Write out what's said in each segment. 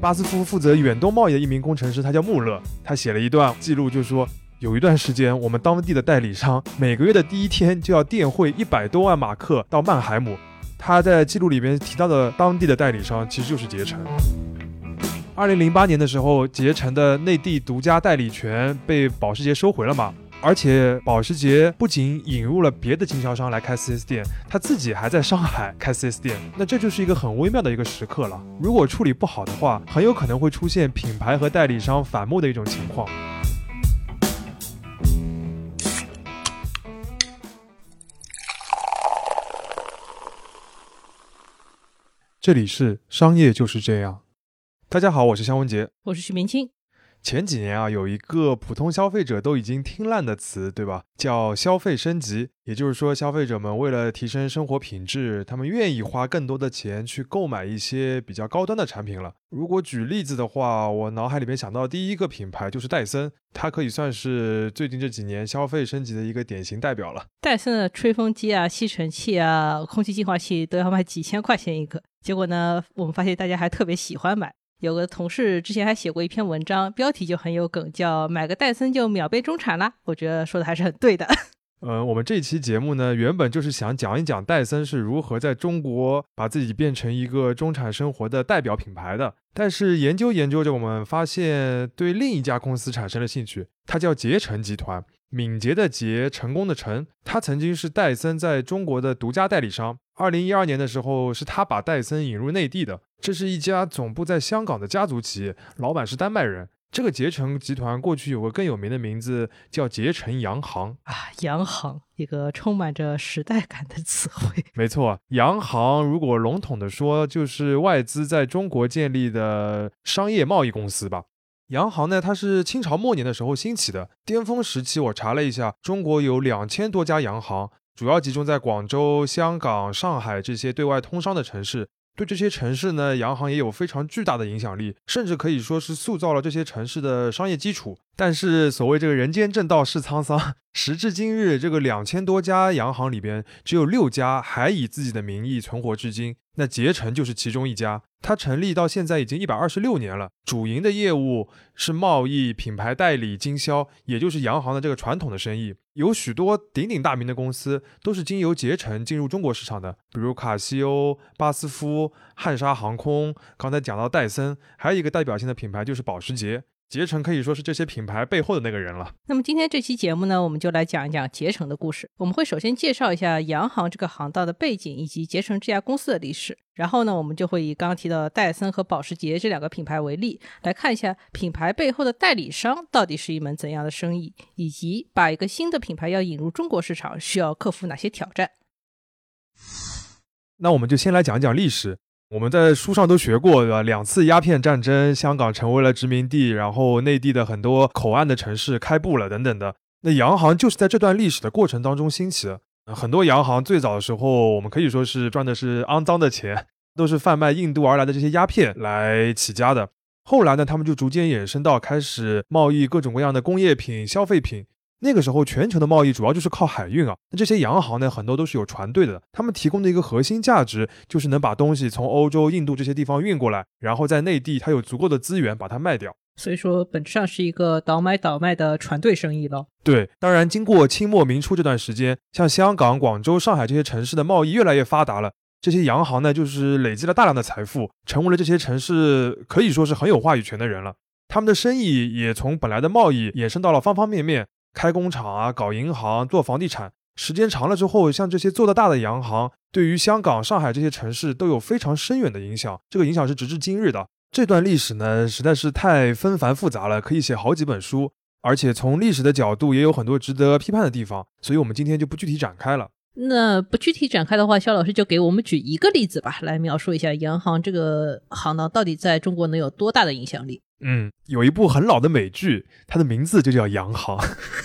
巴斯夫负责远东贸易的一名工程师，他叫穆勒，他写了一段记录，就是说有一段时间，我们当地的代理商每个月的第一天就要电汇一百多万马克到曼海姆。他在记录里边提到的当地的代理商其实就是捷诚。二零零八年的时候，捷诚的内地独家代理权被保时捷收回了嘛？而且保时捷不仅引入了别的经销商来开 4S 店，他自己还在上海开 4S 店。那这就是一个很微妙的一个时刻了。如果处理不好的话，很有可能会出现品牌和代理商反目的一种情况。这里是商业就是这样。大家好，我是肖文杰，我是徐明清。前几年啊，有一个普通消费者都已经听烂的词，对吧？叫消费升级。也就是说，消费者们为了提升生活品质，他们愿意花更多的钱去购买一些比较高端的产品了。如果举例子的话，我脑海里面想到第一个品牌就是戴森，它可以算是最近这几年消费升级的一个典型代表了。戴森的吹风机啊、吸尘器啊、空气净化器都要卖几千块钱一个，结果呢，我们发现大家还特别喜欢买。有个同事之前还写过一篇文章，标题就很有梗，叫“买个戴森就秒被中产啦”。我觉得说的还是很对的。呃，我们这期节目呢，原本就是想讲一讲戴森是如何在中国把自己变成一个中产生活的代表品牌的。但是研究研究着，我们发现对另一家公司产生了兴趣，它叫捷诚集团，敏捷的捷，成功的成。它曾经是戴森在中国的独家代理商。二零一二年的时候，是他把戴森引入内地的。这是一家总部在香港的家族企业，老板是丹麦人。这个捷成集团过去有个更有名的名字，叫捷成洋行啊，洋行一个充满着时代感的词汇。没错，洋行如果笼统的说，就是外资在中国建立的商业贸易公司吧。洋行呢，它是清朝末年的时候兴起的，巅峰时期我查了一下，中国有两千多家洋行。主要集中在广州、香港、上海这些对外通商的城市。对这些城市呢，洋行也有非常巨大的影响力，甚至可以说是塑造了这些城市的商业基础。但是，所谓这个人间正道是沧桑，时至今日，这个两千多家洋行里边，只有六家还以自己的名义存活至今。那捷成就是其中一家，它成立到现在已经一百二十六年了，主营的业务是贸易、品牌代理、经销，也就是洋行的这个传统的生意。有许多鼎鼎大名的公司都是经由捷成进入中国市场的，比如卡西欧、巴斯夫、汉莎航空。刚才讲到戴森，还有一个代表性的品牌就是保时捷。捷诚可以说是这些品牌背后的那个人了。那么今天这期节目呢，我们就来讲一讲捷诚的故事。我们会首先介绍一下洋行这个行当的背景，以及捷诚这家公司的历史。然后呢，我们就会以刚刚提到的戴森和保时捷这两个品牌为例，来看一下品牌背后的代理商到底是一门怎样的生意，以及把一个新的品牌要引入中国市场，需要克服哪些挑战。那我们就先来讲一讲历史。我们在书上都学过，对吧？两次鸦片战争，香港成为了殖民地，然后内地的很多口岸的城市开埠了，等等的。那洋行就是在这段历史的过程当中兴起的。很多洋行最早的时候，我们可以说是赚的是肮脏的钱，都是贩卖印度而来的这些鸦片来起家的。后来呢，他们就逐渐衍生到开始贸易各种各样的工业品、消费品。那个时候，全球的贸易主要就是靠海运啊。那这些洋行呢，很多都是有船队的。他们提供的一个核心价值，就是能把东西从欧洲、印度这些地方运过来，然后在内地，它有足够的资源把它卖掉。所以说，本质上是一个倒买倒卖的船队生意了。对，当然，经过清末明初这段时间，像香港、广州、上海这些城市的贸易越来越发达了，这些洋行呢，就是累积了大量的财富，成为了这些城市可以说是很有话语权的人了。他们的生意也从本来的贸易衍生到了方方面面。开工厂啊，搞银行，做房地产，时间长了之后，像这些做得大的洋行，对于香港、上海这些城市都有非常深远的影响。这个影响是直至今日的。这段历史呢，实在是太纷繁复杂了，可以写好几本书。而且从历史的角度，也有很多值得批判的地方。所以，我们今天就不具体展开了。那不具体展开的话，肖老师就给我们举一个例子吧，来描述一下洋行这个行当到底在中国能有多大的影响力。嗯，有一部很老的美剧，它的名字就叫《洋行》。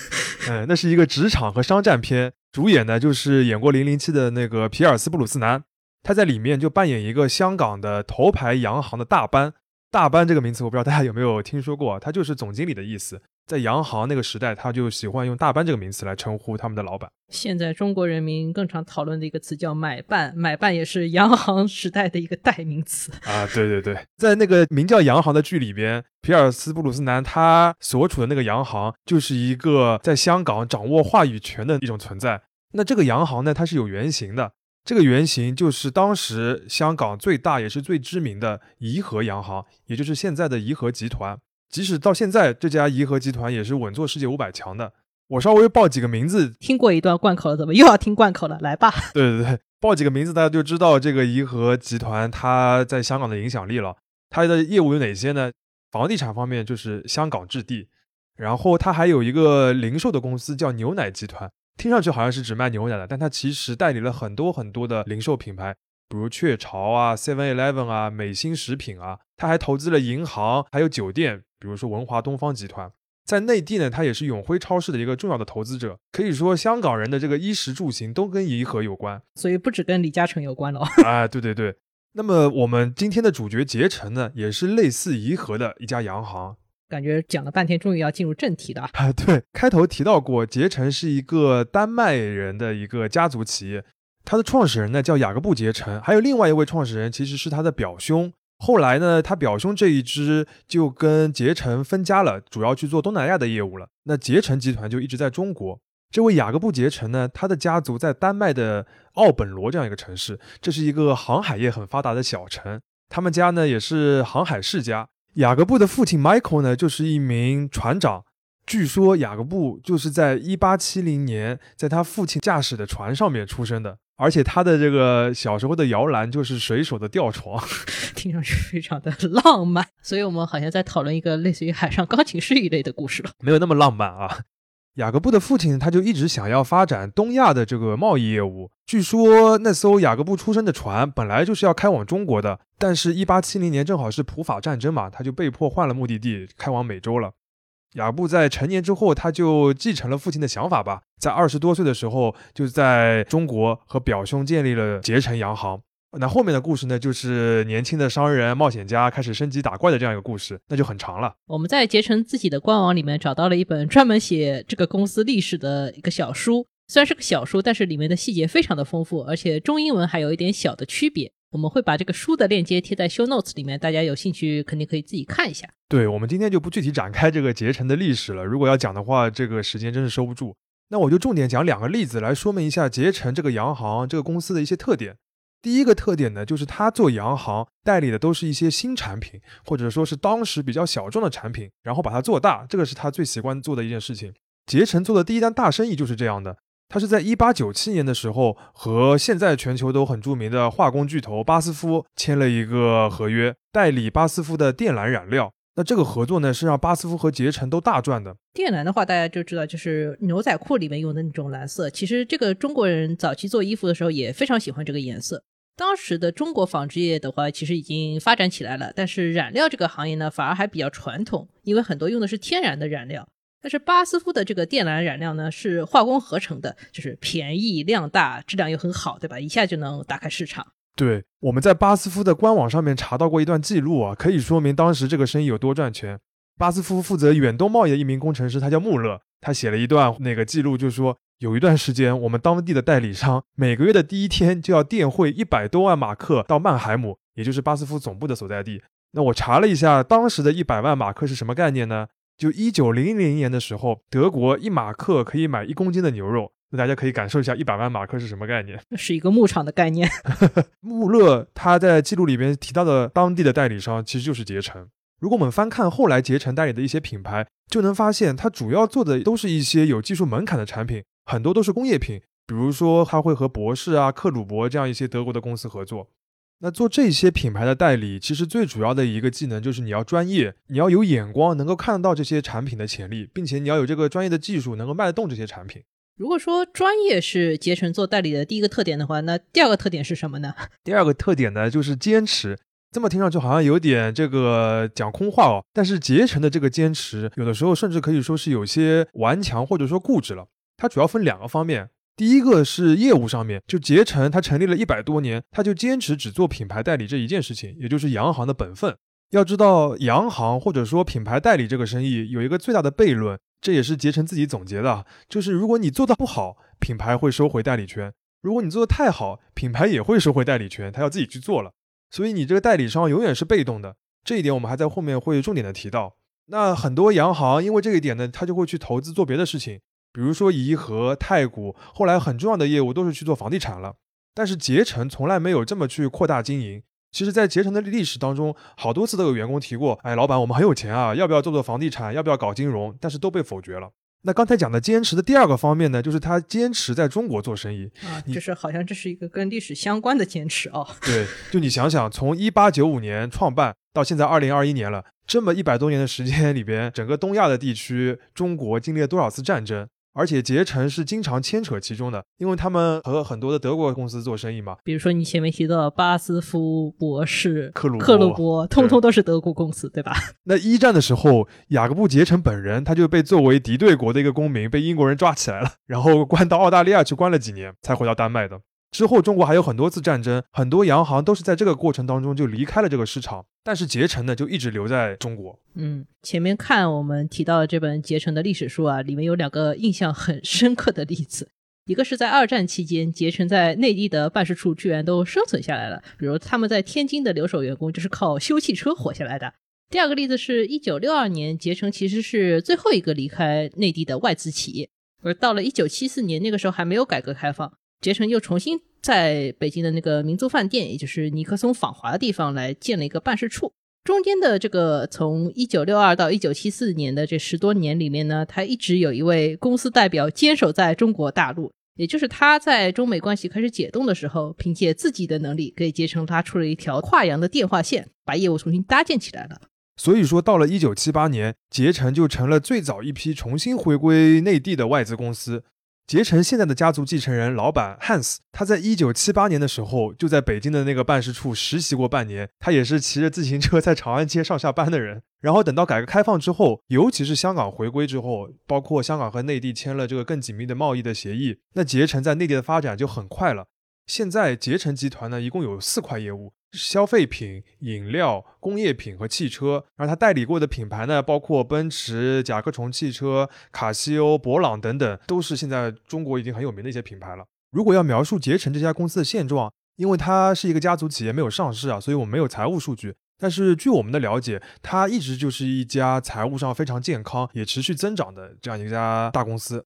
嗯，那是一个职场和商战片，主演呢就是演过《零零七》的那个皮尔斯布鲁斯南，他在里面就扮演一个香港的头牌洋行的大班。大班这个名词，我不知道大家有没有听说过，它就是总经理的意思。在洋行那个时代，他就喜欢用大班这个名词来称呼他们的老板。现在中国人民更常讨论的一个词叫买办，买办也是洋行时代的一个代名词。啊，对对对，在那个名叫《洋行》的剧里边，皮尔斯布鲁斯南他所处的那个洋行就是一个在香港掌握话语权的一种存在。那这个洋行呢，它是有原型的，这个原型就是当时香港最大也是最知名的怡和洋行，也就是现在的怡和集团。即使到现在，这家颐和集团也是稳坐世界五百强的。我稍微报几个名字，听过一段贯口了，怎么又要听贯口了？来吧。对对对，报几个名字，大家就知道这个颐和集团它在香港的影响力了。它的业务有哪些呢？房地产方面就是香港置地，然后它还有一个零售的公司叫牛奶集团，听上去好像是只卖牛奶的，但它其实代理了很多很多的零售品牌。比如雀巢啊、Seven Eleven 啊、美心食品啊，他还投资了银行，还有酒店，比如说文华东方集团。在内地呢，它也是永辉超市的一个重要的投资者。可以说，香港人的这个衣食住行都跟颐和有关，所以不止跟李嘉诚有关了。哎，对对对。那么我们今天的主角捷成呢，也是类似颐和的一家洋行。感觉讲了半天，终于要进入正题了啊！对，开头提到过，捷成是一个丹麦人的一个家族企业。他的创始人呢叫雅各布·捷成，还有另外一位创始人其实是他的表兄。后来呢，他表兄这一支就跟捷成分家了，主要去做东南亚的业务了。那捷成集团就一直在中国。这位雅各布·杰成呢，他的家族在丹麦的奥本罗这样一个城市，这是一个航海业很发达的小城。他们家呢也是航海世家。雅各布的父亲 Michael 呢就是一名船长。据说雅各布就是在1870年在他父亲驾驶的船上面出生的。而且他的这个小时候的摇篮就是水手的吊床，听上去非常的浪漫。所以我们好像在讨论一个类似于海上钢琴师一类的故事了，没有那么浪漫啊。雅各布的父亲他就一直想要发展东亚的这个贸易业务。据说那艘雅各布出生的船本来就是要开往中国的，但是1870年正好是普法战争嘛，他就被迫换了目的地，开往美洲了。雅布在成年之后，他就继承了父亲的想法吧，在二十多岁的时候，就在中国和表兄建立了捷成洋行。那后面的故事呢，就是年轻的商人、冒险家开始升级打怪的这样一个故事，那就很长了。我们在捷成自己的官网里面找到了一本专门写这个公司历史的一个小书，虽然是个小书，但是里面的细节非常的丰富，而且中英文还有一点小的区别。我们会把这个书的链接贴在 show notes 里面，大家有兴趣肯定可以自己看一下。对我们今天就不具体展开这个捷成的历史了，如果要讲的话，这个时间真是收不住。那我就重点讲两个例子来说明一下捷成这个洋行这个公司的一些特点。第一个特点呢，就是它做洋行代理的都是一些新产品，或者说是当时比较小众的产品，然后把它做大，这个是他最喜欢做的一件事情。捷成做的第一单大生意就是这样的。他是在一八九七年的时候和现在全球都很著名的化工巨头巴斯夫签了一个合约，代理巴斯夫的靛蓝染料。那这个合作呢，是让巴斯夫和捷成都大赚的。靛蓝的话，大家就知道就是牛仔裤里面用的那种蓝色。其实这个中国人早期做衣服的时候也非常喜欢这个颜色。当时的中国纺织业的话，其实已经发展起来了，但是染料这个行业呢，反而还比较传统，因为很多用的是天然的染料。但是巴斯夫的这个电缆染料呢，是化工合成的，就是便宜、量大、质量又很好，对吧？一下就能打开市场。对，我们在巴斯夫的官网上面查到过一段记录啊，可以说明当时这个生意有多赚钱。巴斯夫负责远东贸易的一名工程师，他叫穆勒，他写了一段那个记录，就是说有一段时间，我们当地的代理商每个月的第一天就要电汇一百多万马克到曼海姆，也就是巴斯夫总部的所在地。那我查了一下，当时的一百万马克是什么概念呢？就一九零零年的时候，德国一马克可以买一公斤的牛肉，那大家可以感受一下一百万马克是什么概念？是一个牧场的概念。穆勒他在记录里边提到的当地的代理商其实就是捷成。如果我们翻看后来捷成代理的一些品牌，就能发现他主要做的都是一些有技术门槛的产品，很多都是工业品。比如说他会和博士啊、克鲁伯这样一些德国的公司合作。那做这些品牌的代理，其实最主要的一个技能就是你要专业，你要有眼光，能够看得到这些产品的潜力，并且你要有这个专业的技术，能够卖得动这些产品。如果说专业是捷成做代理的第一个特点的话，那第二个特点是什么呢？第二个特点呢，就是坚持。这么听上去好像有点这个讲空话哦，但是捷成的这个坚持，有的时候甚至可以说是有些顽强或者说固执了。它主要分两个方面。第一个是业务上面，就捷成，它成立了一百多年，它就坚持只做品牌代理这一件事情，也就是洋行的本分。要知道，洋行或者说品牌代理这个生意有一个最大的悖论，这也是捷成自己总结的，就是如果你做的不好，品牌会收回代理权；如果你做的太好，品牌也会收回代理权，他要自己去做了。所以你这个代理商永远是被动的，这一点我们还在后面会重点的提到。那很多洋行因为这一点呢，他就会去投资做别的事情，比如说颐和、太古，后来很重要的业务都是去做房地产了。但是捷成从来没有这么去扩大经营。其实，在捷成的历史当中，好多次都有员工提过：“哎，老板，我们很有钱啊，要不要做做房地产？要不要搞金融？”但是都被否决了。那刚才讲的坚持的第二个方面呢，就是他坚持在中国做生意啊，就是好像这是一个跟历史相关的坚持哦。对，就你想想，从一八九五年创办到现在二零二一年了，这么一百多年的时间里边，整个东亚的地区，中国经历了多少次战争？而且捷成是经常牵扯其中的，因为他们和很多的德国公司做生意嘛。比如说你前面提到巴斯夫、博士、克鲁克鲁伯，通通都是德国公司，对吧？那一战的时候，雅各布捷成本人他就被作为敌对国的一个公民被英国人抓起来了，然后关到澳大利亚去关了几年，才回到丹麦的。之后，中国还有很多次战争，很多洋行都是在这个过程当中就离开了这个市场。但是捷成呢，就一直留在中国。嗯，前面看我们提到的这本捷成的历史书啊，里面有两个印象很深刻的例子。一个是在二战期间，捷成在内地的办事处居然都生存下来了，比如他们在天津的留守员工就是靠修汽车活下来的。第二个例子是一九六二年，捷成其实是最后一个离开内地的外资企业，而到了一九七四年，那个时候还没有改革开放。杰成又重新在北京的那个民族饭店，也就是尼克松访华的地方来建了一个办事处。中间的这个从一九六二到一九七四年的这十多年里面呢，他一直有一位公司代表坚守在中国大陆，也就是他在中美关系开始解冻的时候，凭借自己的能力给捷成拉出了一条跨洋的电话线，把业务重新搭建起来了。所以说，到了一九七八年，捷成就成了最早一批重新回归内地的外资公司。捷成现在的家族继承人老板 Hans，他在一九七八年的时候就在北京的那个办事处实习过半年，他也是骑着自行车在长安街上下班的人。然后等到改革开放之后，尤其是香港回归之后，包括香港和内地签了这个更紧密的贸易的协议，那捷成在内地的发展就很快了。现在捷成集团呢，一共有四块业务。消费品、饮料、工业品和汽车，然后他代理过的品牌呢，包括奔驰、甲壳虫汽车、卡西欧、博朗等等，都是现在中国已经很有名的一些品牌了。如果要描述捷成这家公司的现状，因为它是一个家族企业，没有上市啊，所以我们没有财务数据。但是据我们的了解，它一直就是一家财务上非常健康、也持续增长的这样一家大公司。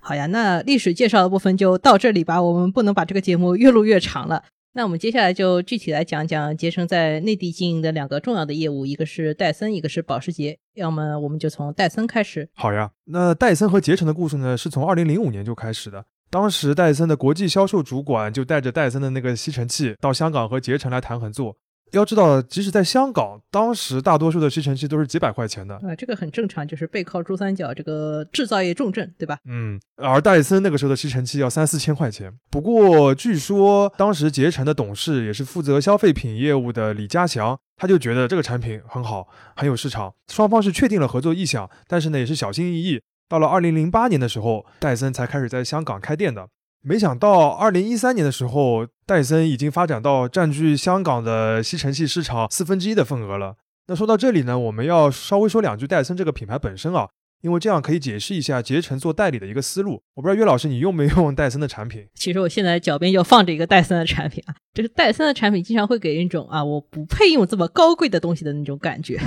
好呀，那历史介绍的部分就到这里吧，我们不能把这个节目越录越长了。那我们接下来就具体来讲讲捷成在内地经营的两个重要的业务，一个是戴森，一个是保时捷。要么我们就从戴森开始。好呀，那戴森和捷成的故事呢，是从二零零五年就开始的。当时戴森的国际销售主管就带着戴森的那个吸尘器到香港和捷成来谈合作。要知道，即使在香港，当时大多数的吸尘器都是几百块钱的。啊，这个很正常，就是背靠珠三角这个制造业重镇，对吧？嗯，而戴森那个时候的吸尘器要三四千块钱。不过，据说当时捷成的董事也是负责消费品业务的李家祥，他就觉得这个产品很好，很有市场。双方是确定了合作意向，但是呢，也是小心翼翼。到了二零零八年的时候，戴森才开始在香港开店的。没想到，二零一三年的时候，戴森已经发展到占据香港的吸尘器市场四分之一的份额了。那说到这里呢，我们要稍微说两句戴森这个品牌本身啊。因为这样可以解释一下捷成做代理的一个思路。我不知道岳老师你用没用戴森的产品？其实我现在脚边就放着一个戴森的产品啊，就是戴森的产品经常会给人一种啊我不配用这么高贵的东西的那种感觉。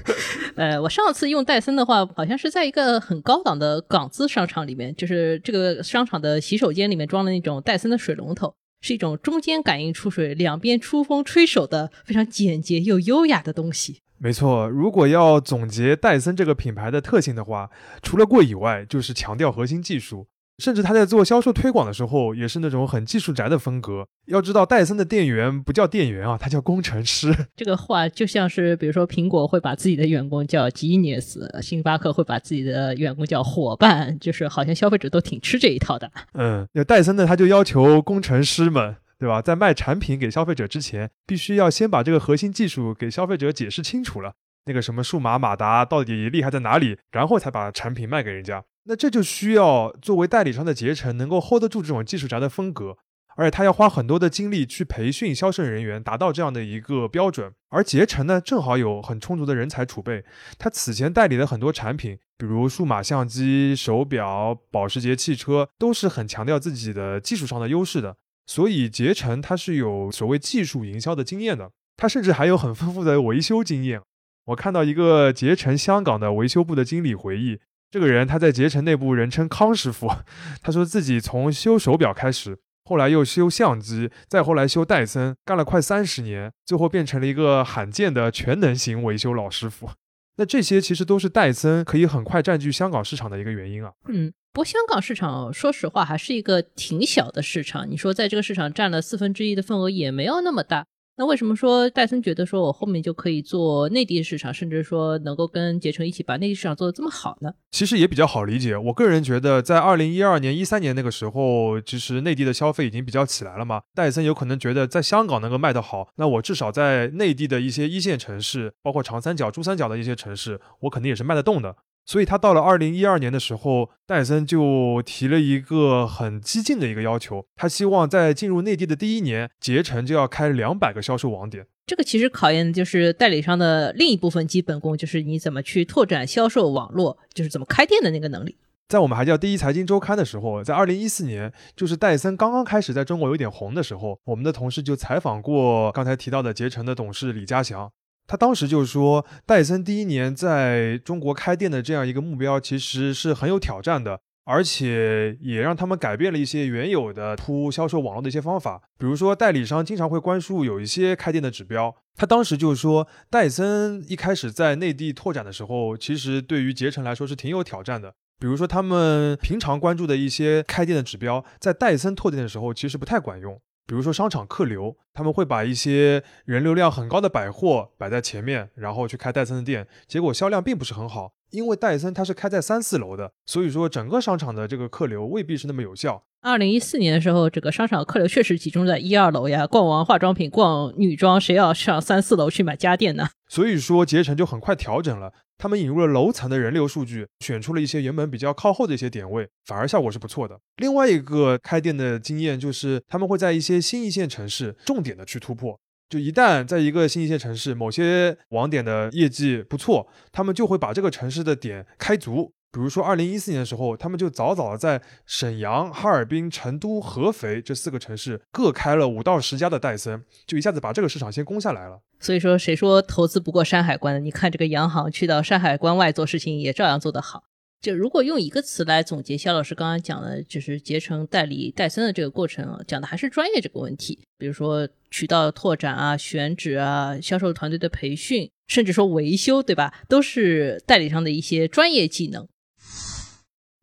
呃，我上次用戴森的话，好像是在一个很高档的港资商场里面，就是这个商场的洗手间里面装了那种戴森的水龙头，是一种中间感应出水、两边出风吹手的非常简洁又优雅的东西。没错，如果要总结戴森这个品牌的特性的话，除了贵以外，就是强调核心技术。甚至他在做销售推广的时候，也是那种很技术宅的风格。要知道，戴森的店员不叫店员啊，他叫工程师。这个话就像是，比如说苹果会把自己的员工叫 genius，星巴克会把自己的员工叫伙伴，就是好像消费者都挺吃这一套的。嗯，那戴森呢，他就要求工程师们。对吧？在卖产品给消费者之前，必须要先把这个核心技术给消费者解释清楚了。那个什么数码马达到底厉害在哪里？然后才把产品卖给人家。那这就需要作为代理商的捷成能够 hold 得住这种技术宅的风格。而且他要花很多的精力去培训销售人员，达到这样的一个标准。而捷成呢，正好有很充足的人才储备，他此前代理的很多产品，比如数码相机、手表、保时捷汽车，都是很强调自己的技术上的优势的。所以捷成它是有所谓技术营销的经验的，它甚至还有很丰富的维修经验。我看到一个捷成香港的维修部的经理回忆。这个人他在捷成内部人称康师傅，他说自己从修手表开始，后来又修相机，再后来修戴森，干了快三十年，最后变成了一个罕见的全能型维修老师傅。那这些其实都是戴森可以很快占据香港市场的一个原因啊。嗯，不过香港市场说实话还是一个挺小的市场，你说在这个市场占了四分之一的份额也没有那么大。那为什么说戴森觉得说我后面就可以做内地市场，甚至说能够跟捷成一起把内地市场做得这么好呢？其实也比较好理解。我个人觉得，在二零一二年、一三年那个时候，其实内地的消费已经比较起来了嘛。戴森有可能觉得在香港能够卖得好，那我至少在内地的一些一线城市，包括长三角、珠三角的一些城市，我肯定也是卖得动的。所以他到了二零一二年的时候，戴森就提了一个很激进的一个要求，他希望在进入内地的第一年，捷成就要开两百个销售网点。这个其实考验的就是代理商的另一部分基本功，就是你怎么去拓展销售网络，就是怎么开店的那个能力。在我们还叫第一财经周刊的时候，在二零一四年，就是戴森刚刚开始在中国有点红的时候，我们的同事就采访过刚才提到的捷成的董事李家祥。他当时就说，戴森第一年在中国开店的这样一个目标，其实是很有挑战的，而且也让他们改变了一些原有的铺销售网络的一些方法。比如说，代理商经常会关注有一些开店的指标。他当时就说，戴森一开始在内地拓展的时候，其实对于捷成来说是挺有挑战的。比如说，他们平常关注的一些开店的指标，在戴森拓店的时候，其实不太管用。比如说商场客流，他们会把一些人流量很高的百货摆在前面，然后去开代餐的店，结果销量并不是很好。因为戴森它是开在三四楼的，所以说整个商场的这个客流未必是那么有效。二零一四年的时候，这个商场客流确实集中在一二楼呀，逛完化妆品、逛女装，谁要上三四楼去买家电呢？所以说捷成就很快调整了。他们引入了楼层的人流数据，选出了一些原本比较靠后的一些点位，反而效果是不错的。另外一个开店的经验就是，他们会在一些新一线城市重点的去突破。就一旦在一个新一线城市，某些网点的业绩不错，他们就会把这个城市的点开足。比如说，二零一四年的时候，他们就早早的在沈阳、哈尔滨、成都、合肥这四个城市各开了五到十家的戴森，就一下子把这个市场先攻下来了。所以说，谁说投资不过山海关的？你看这个洋行去到山海关外做事情，也照样做得好。就如果用一个词来总结肖老师刚刚讲的，就是结成代理戴森的这个过程，讲的还是专业这个问题。比如说渠道的拓展啊、选址啊、销售团队的培训，甚至说维修，对吧？都是代理商的一些专业技能。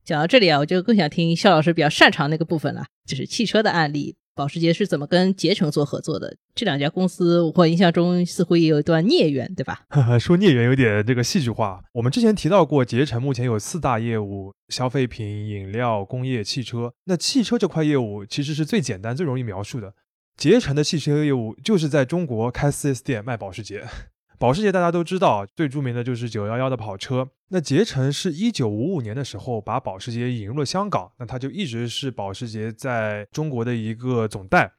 讲到这里啊，我就更想听肖老师比较擅长那个部分了，就是汽车的案例，保时捷是怎么跟捷成做合作的？这两家公司，我印象中似乎也有一段孽缘，对吧？说孽缘有点这个戏剧化。我们之前提到过，捷成目前有四大业务：消费品、饮料、工业、汽车。那汽车这块业务其实是最简单、最容易描述的。捷成的汽车业务就是在中国开 4S 店卖保时捷。保时捷大家都知道，最著名的就是911的跑车。那捷成是一九五五年的时候把保时捷引入了香港，那它就一直是保时捷在中国的一个总代。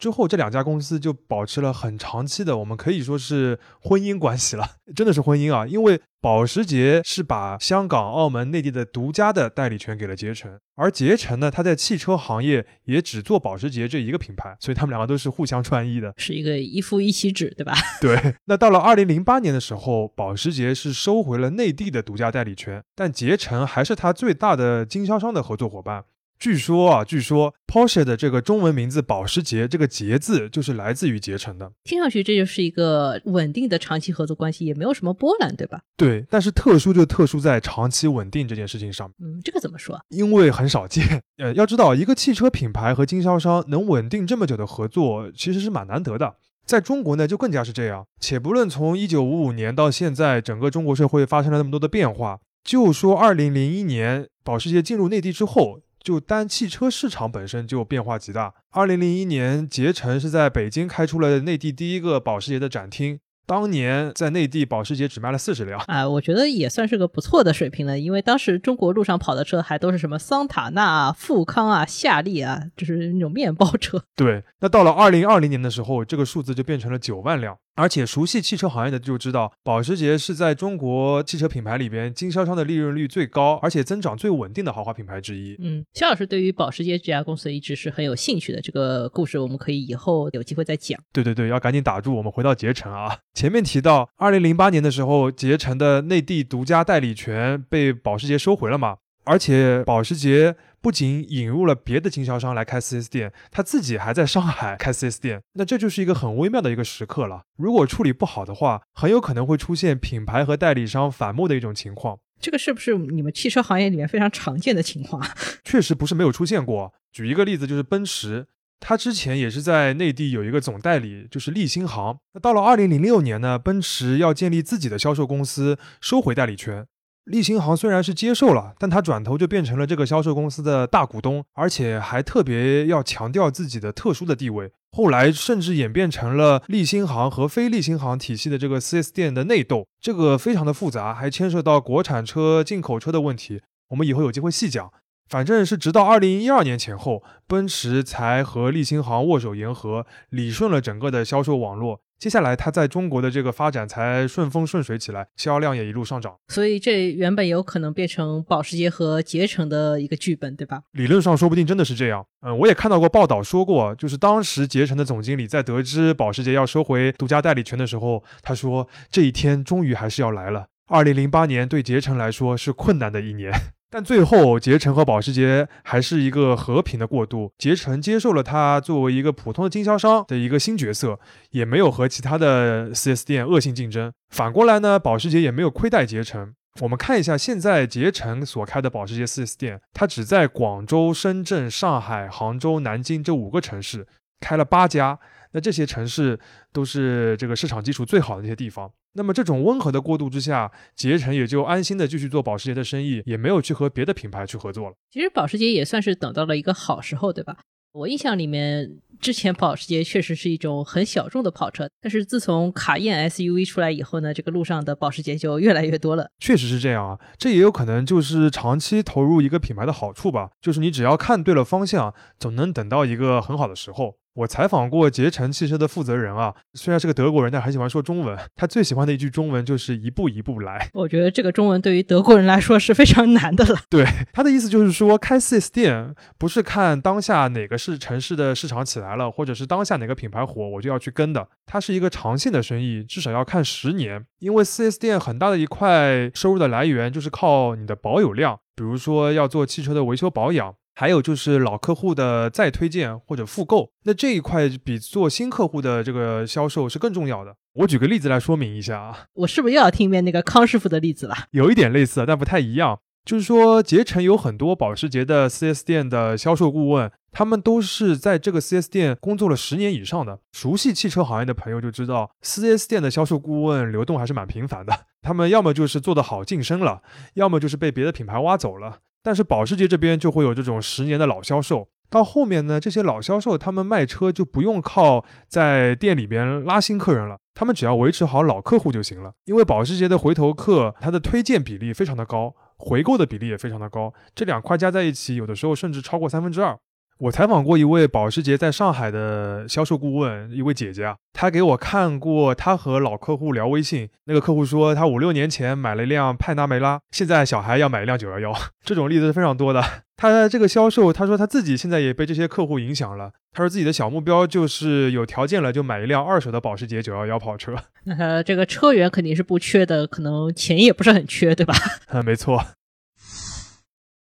之后，这两家公司就保持了很长期的，我们可以说是婚姻关系了，真的是婚姻啊！因为保时捷是把香港、澳门、内地的独家的代理权给了捷成，而捷成呢，它在汽车行业也只做保时捷这一个品牌，所以他们两个都是互相穿衣的，是一个一夫一妻制，对吧？对。那到了二零零八年的时候，保时捷是收回了内地的独家代理权，但捷成还是它最大的经销商的合作伙伴。据说啊，据说 Porsche 的这个中文名字保时捷，这个捷字就是来自于捷成的。听上去这就是一个稳定的长期合作关系，也没有什么波澜，对吧？对，但是特殊就特殊在长期稳定这件事情上。嗯，这个怎么说？因为很少见。呃，要知道一个汽车品牌和经销商能稳定这么久的合作，其实是蛮难得的。在中国呢，就更加是这样。且不论从一九五五年到现在，整个中国社会发生了那么多的变化，就说二零零一年保时捷进入内地之后。就单汽车市场本身就变化极大。二零零一年，捷成是在北京开出了内地第一个保时捷的展厅。当年在内地，保时捷只卖了四十辆啊，我觉得也算是个不错的水平了。因为当时中国路上跑的车还都是什么桑塔纳啊、富康啊、夏利啊，就是那种面包车。对，那到了二零二零年的时候，这个数字就变成了九万辆。而且熟悉汽车行业的就知道，保时捷是在中国汽车品牌里边经销商的利润率最高，而且增长最稳定的豪华品牌之一。嗯，肖老师对于保时捷这家公司一直是很有兴趣的。这个故事我们可以以后有机会再讲。对对对，要赶紧打住，我们回到捷成啊。前面提到，二零零八年的时候，捷成的内地独家代理权被保时捷收回了嘛？而且保时捷。不仅引入了别的经销商来开 4S 店，他自己还在上海开 4S 店，那这就是一个很微妙的一个时刻了。如果处理不好的话，很有可能会出现品牌和代理商反目的一种情况。这个是不是你们汽车行业里面非常常见的情况？确实不是没有出现过。举一个例子，就是奔驰，它之前也是在内地有一个总代理，就是立新行。那到了二零零六年呢，奔驰要建立自己的销售公司，收回代理权。立新行虽然是接受了，但他转头就变成了这个销售公司的大股东，而且还特别要强调自己的特殊的地位。后来甚至演变成了立新行和非立新行体系的这个 4S 店的内斗，这个非常的复杂，还牵涉到国产车、进口车的问题。我们以后有机会细讲。反正是直到二零一二年前后，奔驰才和立新行握手言和，理顺了整个的销售网络。接下来，它在中国的这个发展才顺风顺水起来，销量也一路上涨。所以，这原本有可能变成保时捷和捷成的一个剧本，对吧？理论上说不定真的是这样。嗯，我也看到过报道说过，就是当时捷成的总经理在得知保时捷要收回独家代理权的时候，他说这一天终于还是要来了。二零零八年对捷成来说是困难的一年。但最后，捷成和保时捷还是一个和平的过渡。捷成接受了他作为一个普通的经销商的一个新角色，也没有和其他的 4S 店恶性竞争。反过来呢，保时捷也没有亏待捷成。我们看一下现在捷成所开的保时捷 4S 店，它只在广州、深圳、上海、杭州、南京这五个城市开了八家。那这些城市都是这个市场基础最好的那些地方。那么这种温和的过渡之下，捷成也就安心的继续做保时捷的生意，也没有去和别的品牌去合作了。其实保时捷也算是等到了一个好时候，对吧？我印象里面，之前保时捷确实是一种很小众的跑车，但是自从卡宴 SUV 出来以后呢，这个路上的保时捷就越来越多了。确实是这样啊，这也有可能就是长期投入一个品牌的好处吧，就是你只要看对了方向，总能等到一个很好的时候。我采访过捷成汽车的负责人啊，虽然是个德国人，但很喜欢说中文。他最喜欢的一句中文就是“一步一步来”。我觉得这个中文对于德国人来说是非常难的了。对他的意思就是说，开 4S 店不是看当下哪个是城市的市场起来了，或者是当下哪个品牌火，我就要去跟的。它是一个长线的生意，至少要看十年。因为 4S 店很大的一块收入的来源就是靠你的保有量，比如说要做汽车的维修保养。还有就是老客户的再推荐或者复购，那这一块比做新客户的这个销售是更重要的。我举个例子来说明一下啊，我是不是又要听一遍那个康师傅的例子了？有一点类似，但不太一样。就是说，捷成有很多保时捷的 4S 店的销售顾问，他们都是在这个 4S 店工作了十年以上的。熟悉汽车行业的朋友就知道，4S 店的销售顾问流动还是蛮频繁的。他们要么就是做得好晋升了，要么就是被别的品牌挖走了。但是保时捷这边就会有这种十年的老销售，到后面呢，这些老销售他们卖车就不用靠在店里边拉新客人了，他们只要维持好老客户就行了。因为保时捷的回头客，它的推荐比例非常的高，回购的比例也非常的高，这两块加在一起，有的时候甚至超过三分之二。我采访过一位保时捷在上海的销售顾问，一位姐姐啊，她给我看过她和老客户聊微信，那个客户说他五六年前买了一辆派纳梅拉，现在小孩要买一辆九幺幺，这种例子是非常多的。他这个销售，他说他自己现在也被这些客户影响了，他说自己的小目标就是有条件了就买一辆二手的保时捷九幺幺跑车。那他这个车源肯定是不缺的，可能钱也不是很缺，对吧？啊，没错。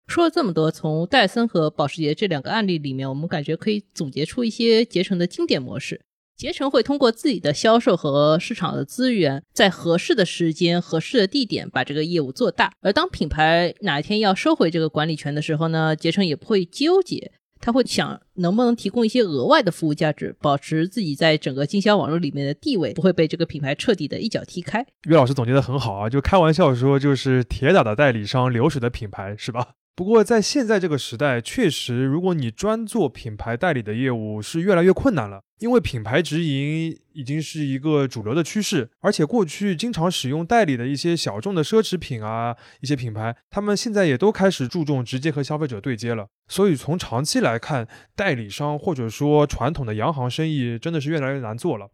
说了这么多，从戴森和保时捷这两个案例里面，我们感觉可以总结出一些捷成的经典模式。捷成会通过自己的销售和市场的资源，在合适的时间、合适的地点把这个业务做大。而当品牌哪一天要收回这个管理权的时候呢，捷成也不会纠结，他会想能不能提供一些额外的服务价值，保持自己在整个经销网络里面的地位，不会被这个品牌彻底的一脚踢开。岳老师总结的很好啊，就开玩笑说，就是铁打的代理商，流水的品牌，是吧？不过在现在这个时代，确实，如果你专做品牌代理的业务，是越来越困难了。因为品牌直营已经是一个主流的趋势，而且过去经常使用代理的一些小众的奢侈品啊，一些品牌，他们现在也都开始注重直接和消费者对接了。所以从长期来看，代理商或者说传统的洋行生意真的是越来越难做了。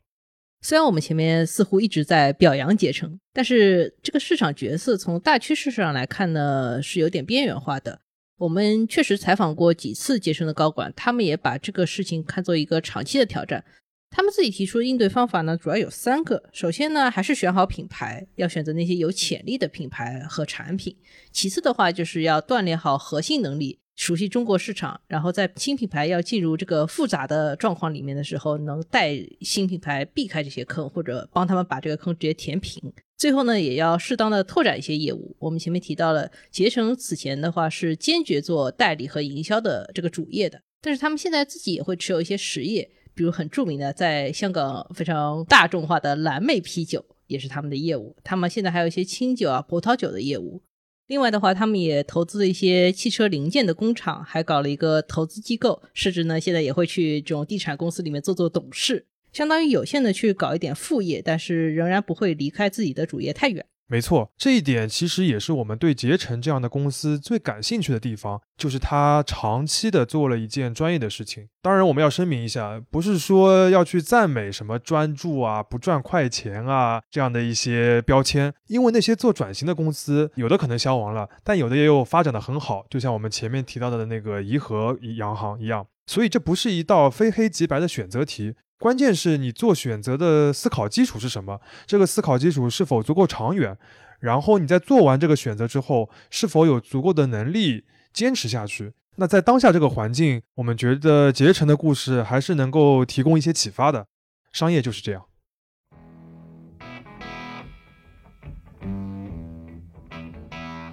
虽然我们前面似乎一直在表扬捷成，但是这个市场角色从大趋势上来看呢，是有点边缘化的。我们确实采访过几次捷成的高管，他们也把这个事情看作一个长期的挑战。他们自己提出的应对方法呢，主要有三个。首先呢，还是选好品牌，要选择那些有潜力的品牌和产品。其次的话，就是要锻炼好核心能力。熟悉中国市场，然后在新品牌要进入这个复杂的状况里面的时候，能带新品牌避开这些坑，或者帮他们把这个坑直接填平。最后呢，也要适当的拓展一些业务。我们前面提到了，捷成此前的话是坚决做代理和营销的这个主业的，但是他们现在自己也会持有一些实业，比如很著名的在香港非常大众化的蓝莓啤酒也是他们的业务。他们现在还有一些清酒啊、葡萄酒的业务。另外的话，他们也投资了一些汽车零件的工厂，还搞了一个投资机构，甚至呢，现在也会去这种地产公司里面做做董事，相当于有限的去搞一点副业，但是仍然不会离开自己的主业太远。没错，这一点其实也是我们对捷成这样的公司最感兴趣的地方，就是它长期的做了一件专业的事情。当然，我们要声明一下，不是说要去赞美什么专注啊、不赚快钱啊这样的一些标签，因为那些做转型的公司，有的可能消亡了，但有的也有发展的很好，就像我们前面提到的那个颐和洋行一样。所以，这不是一道非黑即白的选择题。关键是你做选择的思考基础是什么？这个思考基础是否足够长远？然后你在做完这个选择之后，是否有足够的能力坚持下去？那在当下这个环境，我们觉得捷成的故事还是能够提供一些启发的。商业就是这样。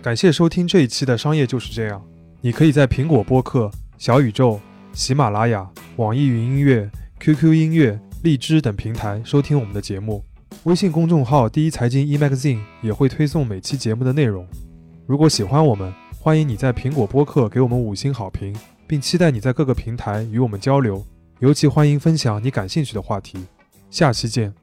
感谢收听这一期的《商业就是这样》。你可以在苹果播客、小宇宙、喜马拉雅、网易云音乐。QQ 音乐、荔枝等平台收听我们的节目，微信公众号“第一财经 eMagazine” 也会推送每期节目的内容。如果喜欢我们，欢迎你在苹果播客给我们五星好评，并期待你在各个平台与我们交流。尤其欢迎分享你感兴趣的话题。下期见。